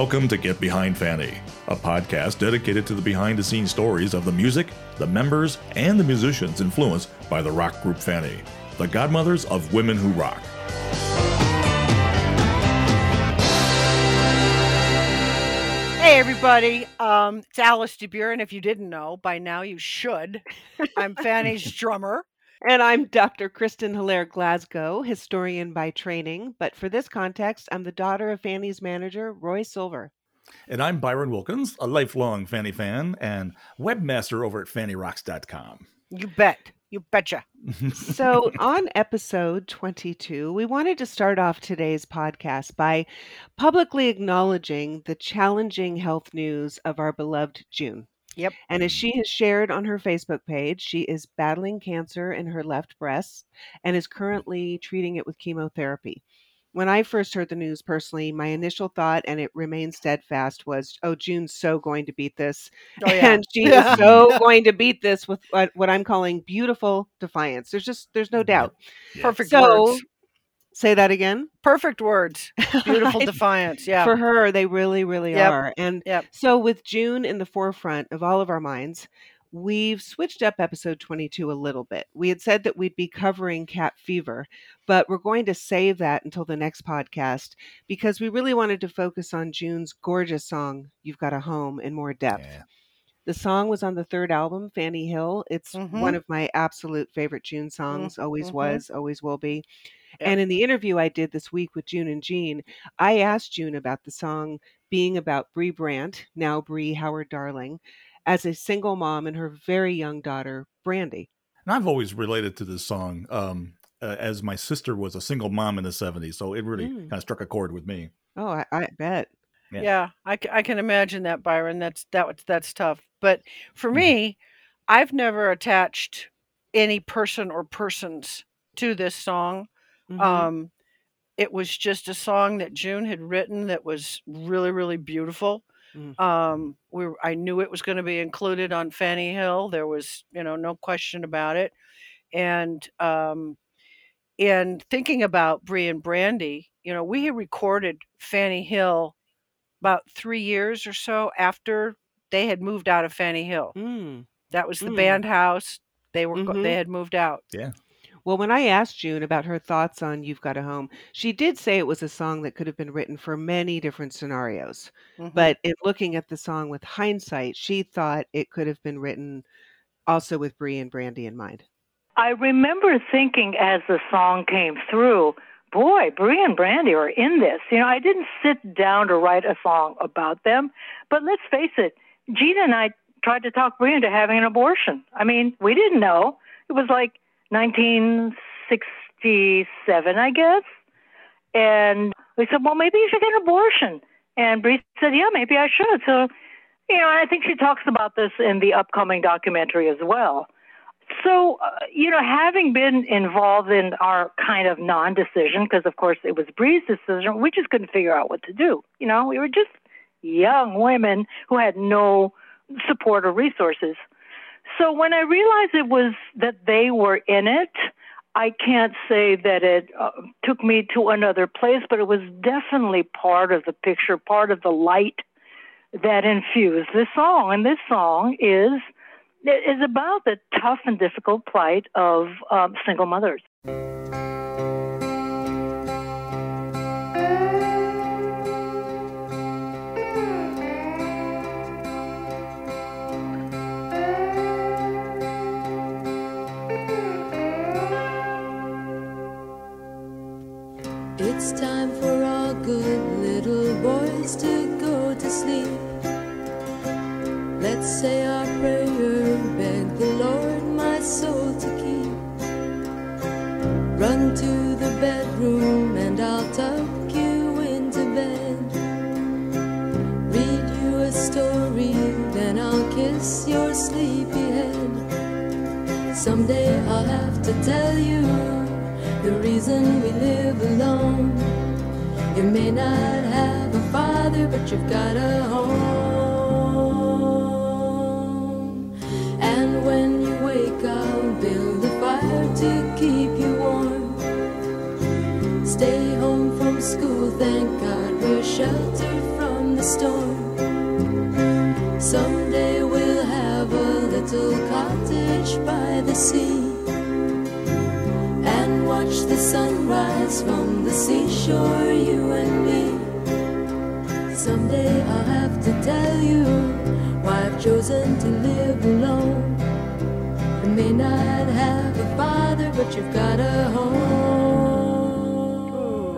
Welcome to Get Behind Fanny, a podcast dedicated to the behind the scenes stories of the music, the members, and the musicians influenced by the rock group Fanny, the godmothers of women who rock. Hey, everybody. Um, it's Alice de Buhr. If you didn't know, by now you should. I'm Fanny's drummer. And I'm Dr. Kristen Hilaire Glasgow, historian by training, but for this context, I'm the daughter of Fanny's manager, Roy Silver. And I'm Byron Wilkins, a lifelong Fanny fan and webmaster over at fannyrocks.com. You bet. You betcha. so, on episode 22, we wanted to start off today's podcast by publicly acknowledging the challenging health news of our beloved June. Yep. And as she has shared on her Facebook page, she is battling cancer in her left breast and is currently treating it with chemotherapy. When I first heard the news personally, my initial thought, and it remains steadfast, was, "Oh, June's so going to beat this, Oh, yeah. and she is so going to beat this with what, what I'm calling beautiful defiance." There's just, there's no doubt. Perfect So- words. Say that again. Perfect words. Beautiful Right? defiance. Yeah. For her, they really, really Yep. are. And Yep. so, with June in the forefront of all of our minds, we've switched up episode 22 a little bit. We had said that we'd be covering cat fever, but we're going to save that until the next podcast because we really wanted to focus on June's gorgeous song, You've Got a Home, in more depth. Yeah. The song was on the third album, Fanny Hill. It's Mhm. one of my absolute favorite June songs, always mhm. was, always will be. Yep. And in the interview I did this week with June and Jean, I asked June about the song being about Brie Brandt, now Brie Howard Darling, as a single mom and her very young daughter, Brandy. And I've always related to this song um, uh, as my sister was a single mom in the 70s. So it really Mm. kind of struck a chord with me. Oh, I, I bet. Yeah. yeah. I, c- I can imagine that, Byron. That's that. was- That's tough. But for Mhm. me, I've never attached any person or persons to this song. Mhm. Um, it was just a song that June had written that was really, really beautiful. Mm. Um, we were- I knew it was going to be included on Fanny Hill. There was, you know, no question about it. And um, and thinking about Brie and Brandy, you know, we had recorded Fanny Hill about three years or so after they had moved out of Fanny Hill. Mm. That was the Mm. band house. They were go- Mhm. they had moved out. Yeah. Well, when I asked June about her thoughts on You've Got a Home, she did say it was a song that could have been written for many different scenarios. Mhm. But in looking at the song with hindsight, she thought it could have been written also with Brie and Brandy in mind. I remember thinking as the song came through, boy, Brie and Brandy are in this. You know, I didn't sit down to write a song about them, but let's face it, Gina and I tried to talk Brie into having an abortion. I mean, we didn't know. It was like 1967, I guess. And we said, well, maybe you should get an abortion. And Brie said, yeah, maybe I should. So, you know, I think she talks about this in the upcoming documentary as well. So, uh, you know, having been involved in our kind of non decision, because of course it was Brie's decision, we just couldn't figure out what to do. You know, we were just young women who had no support or resources. So when I realized it was that they were in it, I can't say that it uh, took me to another place, but it was definitely part of the picture, part of the light that infused this song. And this song is is about the tough and difficult plight of um, single mothers. You may not have a father, but you've got a home. And when you wake up, build a fire to keep you warm. Stay home from school, thank God we're sheltered from the storm. Someday we'll have a little cottage by the sea the sunrise from the seashore, you and me. Someday I'll have to tell you why I've chosen to live alone. I may not have a father, but you've got a home.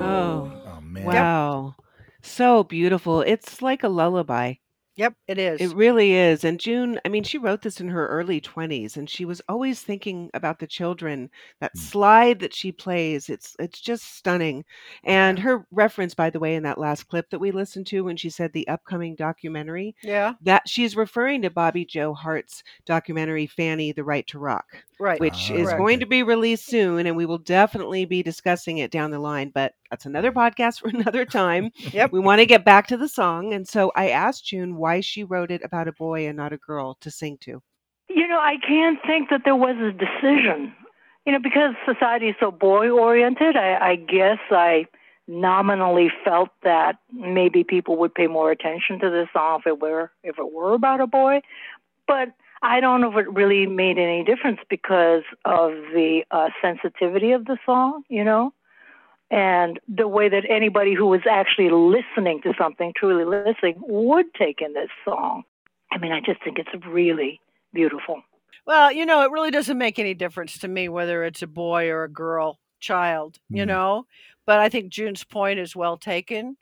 Oh, Oh man. wow. So beautiful. It's like a lullaby. Yep, it is. It really is. And June, I mean, she wrote this in her early 20s and she was always thinking about the children. That Mm. slide that she plays, it's it's just stunning. And her reference by the way in that last clip that we listened to when she said the upcoming documentary, yeah, that she's referring to Bobbi Jo Hart's documentary Fanny the Right to Rock, right. which Ah, is Correct. going to be released soon and we will definitely be discussing it down the line, but that's another podcast for another time. Yep. We want to get back to the song. And so I asked June why she wrote it about a boy and not a girl to sing to. You know, I can't think that there was a decision. You know, because society is so boy oriented, I, I guess I nominally felt that maybe people would pay more attention to this song if it were if it were about a boy. But I don't know if it really made any difference because of the uh, sensitivity of the song, you know, and the way that anybody who was actually listening to something, truly listening, would take in this song. I mean, I just think it's really beautiful. Well, you know, it really doesn't make any difference to me whether it's a boy or a girl child, you Mhm. know. But I think June's point is well taken,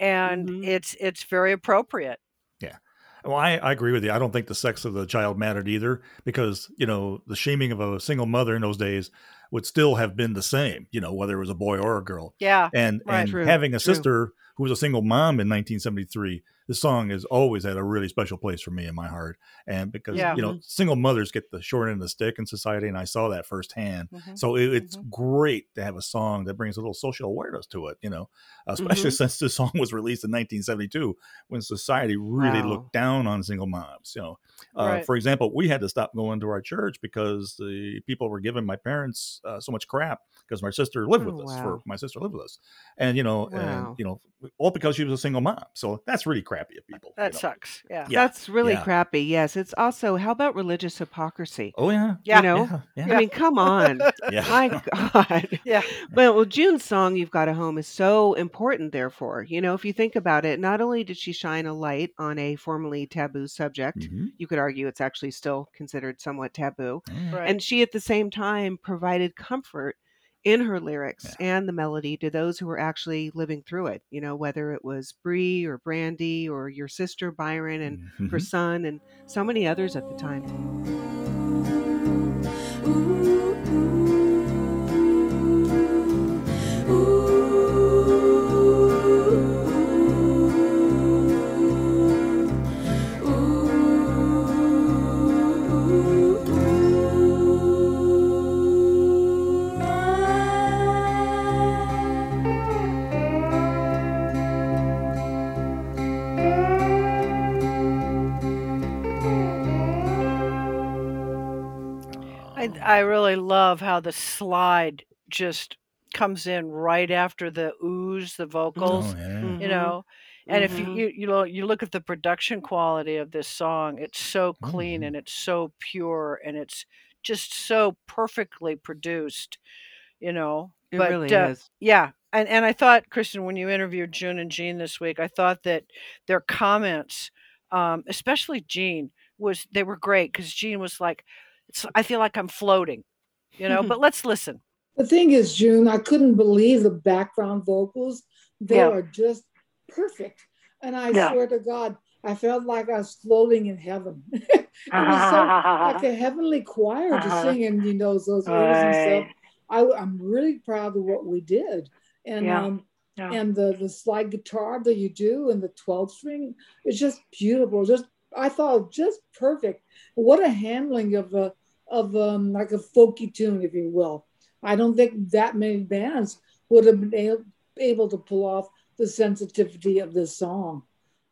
and Mhm. it's it's very appropriate. Yeah. Well, I, I agree with you. I don't think the sex of the child mattered either because, you know, the shaming of a single mother in those days would still have been the same, you know, whether it was a boy or a girl. Yeah, And Right. and True, having a true. sister who was a single mom in 1973, this song has always had a really special place for me in my heart. And because, Yeah. you know, single mothers get the short end of the stick in society, and I saw that firsthand. Mhm. So it, it's Mhm. great to have a song that brings a little social awareness to it, you know, especially Mhm. since this song was released in 1972 when society really Wow. looked down on single moms. You know, uh, Right. for example, we had to stop going to our church because the people were giving my parents uh, so much crap because my sister lived with Oh, us. wow. For my sister lived with us, and you know, Wow. and you know, all because she was a single mom. So that's really crappy of people. you that know. sucks. Yeah. Yeah, That's really yeah. crappy. Yes. It's also, how about religious hypocrisy? Oh yeah, Yeah. You know, yeah, I mean, come on. yeah. My God. Yeah. But well, June's song, You've Got a Home, is so important, therefore. You know, if you think about it, not only did she shine a light on a formerly taboo subject, Mhm. you could argue it's actually still considered somewhat taboo. Yeah. Right. And she, at the same time, provided comfort in her lyrics and the melody to those who were actually living through it. You know, whether it was Brie or Brandy or your sister Byron and her Mhm. son and so many others at the time. I I really love how the slide just comes in right after the ooze, the vocals. Oh, yeah. Mhm. you know and if you, you you know you look at the production quality of this song it's so clean Mhm. and it's so pure and it's just so perfectly produced you know It but really uh, is. yeah and and i thought kristen when you interviewed june and jean this week i thought that their comments um especially jean was they were great because jean was like it's, i feel like i'm floating you know but let's listen The thing is, June, I couldn't believe the background vocals. They Yeah. are just perfect. And I Yeah. swear to God, I felt like I was floating in heaven. it was so like a heavenly choir to Uh-huh. sing in, you know, those airs and stuff. I, I'm really proud of what we did. And Yeah. um, Yeah. and the the slide guitar that you do and the 12 string it's just beautiful just i thought just perfect. What a handling of a of um like a folky tune if you will. I don't think that many bands would have been able, able to pull off the sensitivity of this song.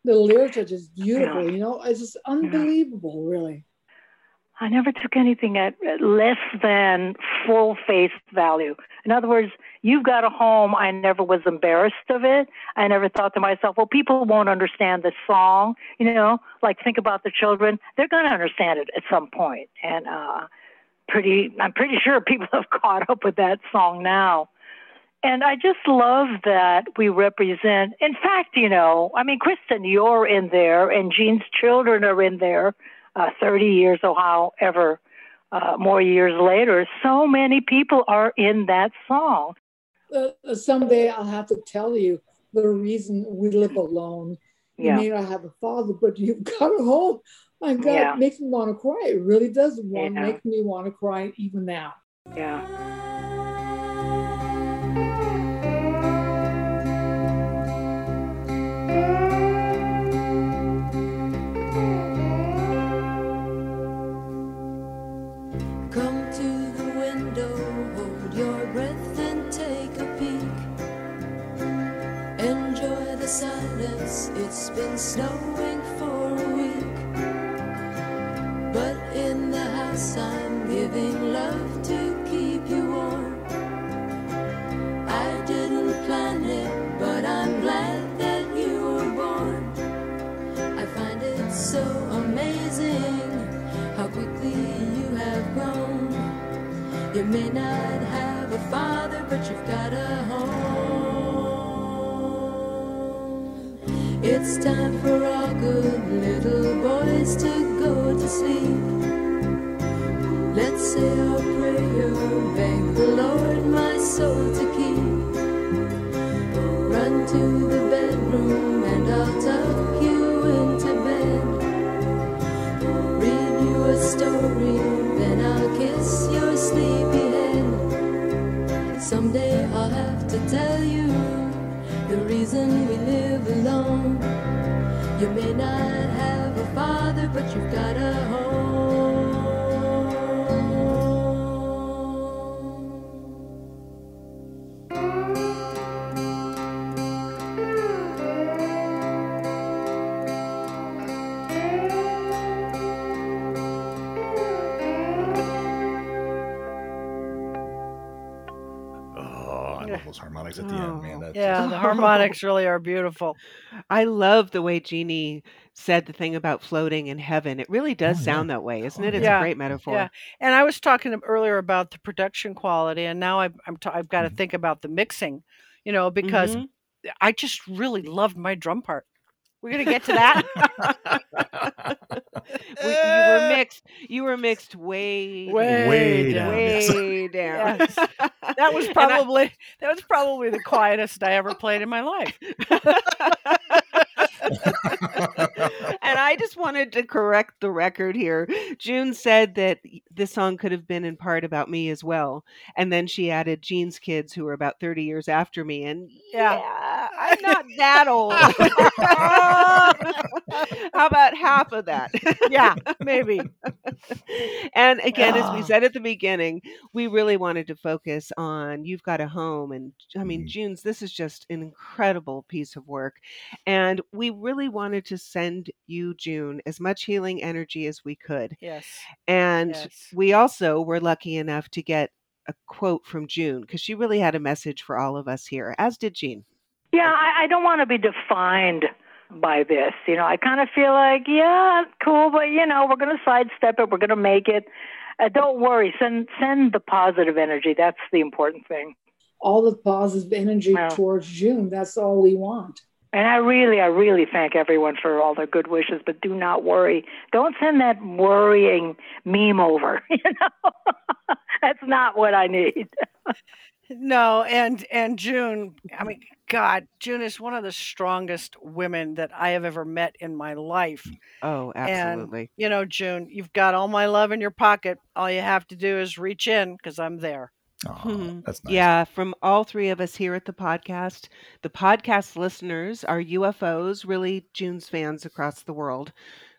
The lyrics are just beautiful you know? It's just unbelievable really. I never took anything at less than full face value. In other words, You've Got a Home, I never was embarrassed of it. I never thought to myself, well, people won't understand this song. You know, like think about the children. They're going to understand it at some point. And, uh, pretty, I'm pretty sure people have caught up with that song now. And I just love that we represent, in fact, you know, I mean, Kristen, you're in there, and Jean's children are in there uh, 30 years or however uh, more years later. So many people are in that song. Uh, uh someday I'll have to tell you the reason we live alone. You may not have a father, but you've got a home. My God, yeah. it makes me want to cry. It really does want, yeah. make me want to cry even now. Yeah. The silence, it's been snowing for a week. But in the house, I'm giving love to keep you warm. I didn't plan it, but I'm glad that you were born. I find it so amazing how quickly you have grown. You may not have a father, but you've got a home. It's time for our good little boys to go to sleep. Let's say our prayer, beg the Lord my soul to keep. Run to the bedroom and I'll tuck you into bed. Read you a story, then I'll kiss your sleepy head. Someday I'll have to tell you the reason we live. You may not have a father, but you've got a home. Oh, I love those harmonics at the end, man. Oh, That's yeah, just the harmonics really are beautiful. I love the way Jeannie said the thing about floating in heaven. It really does Oh yeah. sound that way, isn't it? It's yeah. a Yeah, great yeah. metaphor. And I was talking earlier about the production quality, and now I've, I'm t- I've got to Mhm. think about the mixing, you know, because Mhm. I just really loved my drum part. We're gonna get to that. We- you were mixed. You were mixed way, Way Way down. down, yes. way down. Yes. That was And I- probably that was probably the quietest I ever played in my life. and I just wanted to correct the record here. June said that this song could have been in part about me as well. And then she added Jean's kids, who were about 30 years after me. And Yeah. yeah, I'm not that old. How about half of that? Yeah, maybe. and again, as we Ah. said at the beginning, we really wanted to focus on You've Got a Home. And I mean, Mhm. June's, this is just an incredible piece of work. And we really wanted to send you, June, as much healing energy as we could. Yes. And Yes. We also were lucky enough to get a quote from June because she really had a message for all of us here, as did Jean. Yeah, I, I don't want to be defined by this. You know, I kind of feel like, yeah, cool, but you know, we're going to sidestep it. We're going to make it. Uh, don't worry. Send send the positive energy. That's the important thing. All the positive energy Yeah. towards June. That's all we want. And I really, I really thank everyone for all their good wishes. But do not worry. Don't send that worrying meme over. You know, that's not what I need. No, and and June, I mean, God, June is one of the strongest women that I have ever met in my life. Oh, And absolutely. you know, June, you've got all my love in your pocket. All you have to do is reach in because I'm there. Mhm. that's nice. Yeah, from all three of us here at the podcast, the podcast listeners are UFOs, really June's fans across the world.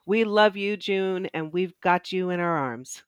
We love you, June, and we've got you in our arms.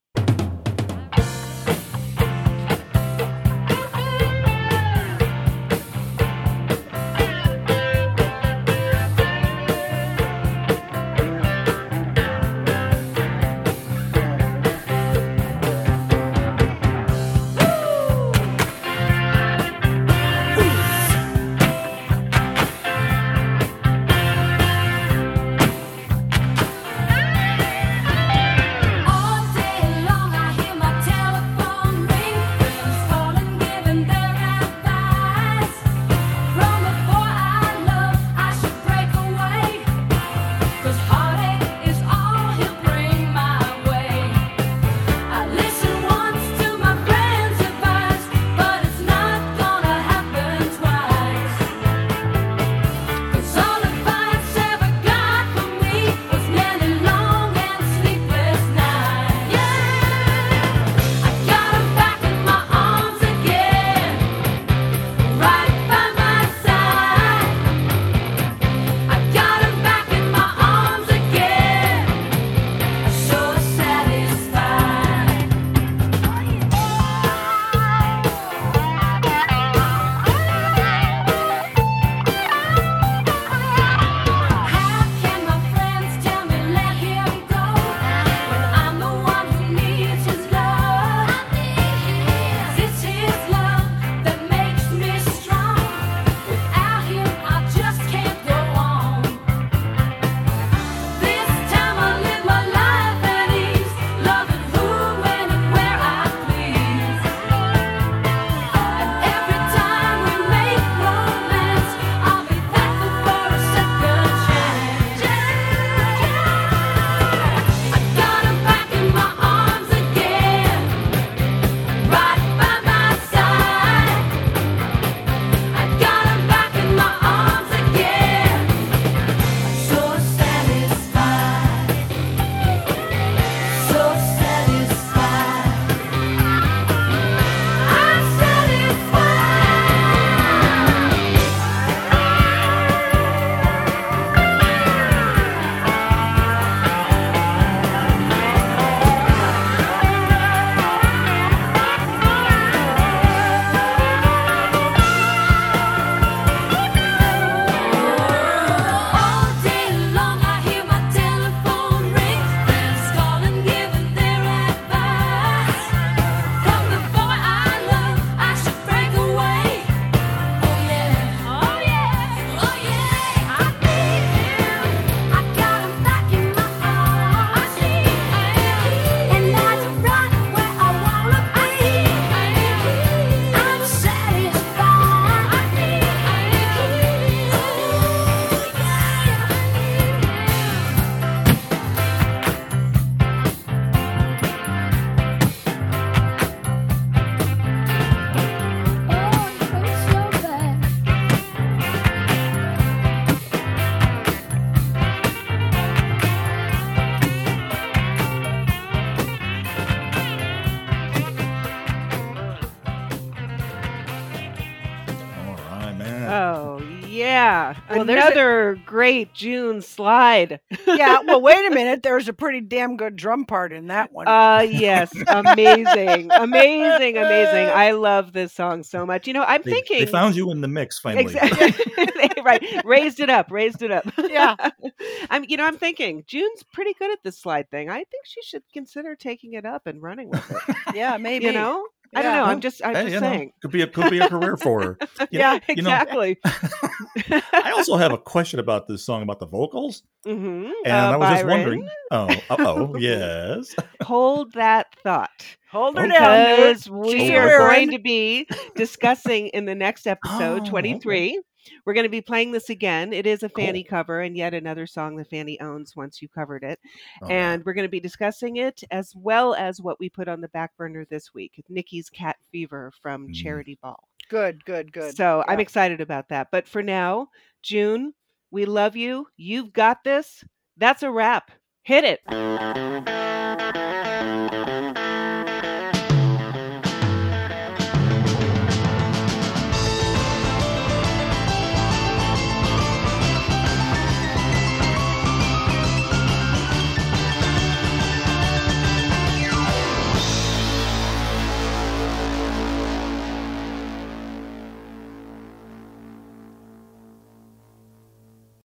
Well, there's a- another great June slide. yeah. Well, wait a minute. There's a pretty damn good drum part in that one. Uh yes, amazing, amazing, amazing. I love this song so much. You know, I'm They, thinking they found you in the mix finally. Exactly. right. Raised it up. Raised it up. Yeah. I'm you know, I'm thinking June's pretty good at this slide thing. I think she should consider taking it up and running with it. yeah, maybe. you know? I don't Yeah. know. I'm just I'm Hey, just you know, saying. could be a could be a career for her. You yeah, know- you know, exactly. I also have a question about this song about the vocals, hmm and I was just wondering. Oh, oh, yes. Hold that thought. Hold her down. dude. Because we are going to be discussing in the next episode, Oh, okay. 23. We're going to be playing this again. It is a Cool. Fanny cover and yet another song that Fanny owns once you covered it. Oh, and we're going to be discussing it as well as what we put on the back burner this week Nickey's Cat Fever from Mm. Charity Ball. Good, good, good. So I'm excited about that. But for now, June, we love you. You've got this. That's a wrap. Hit it.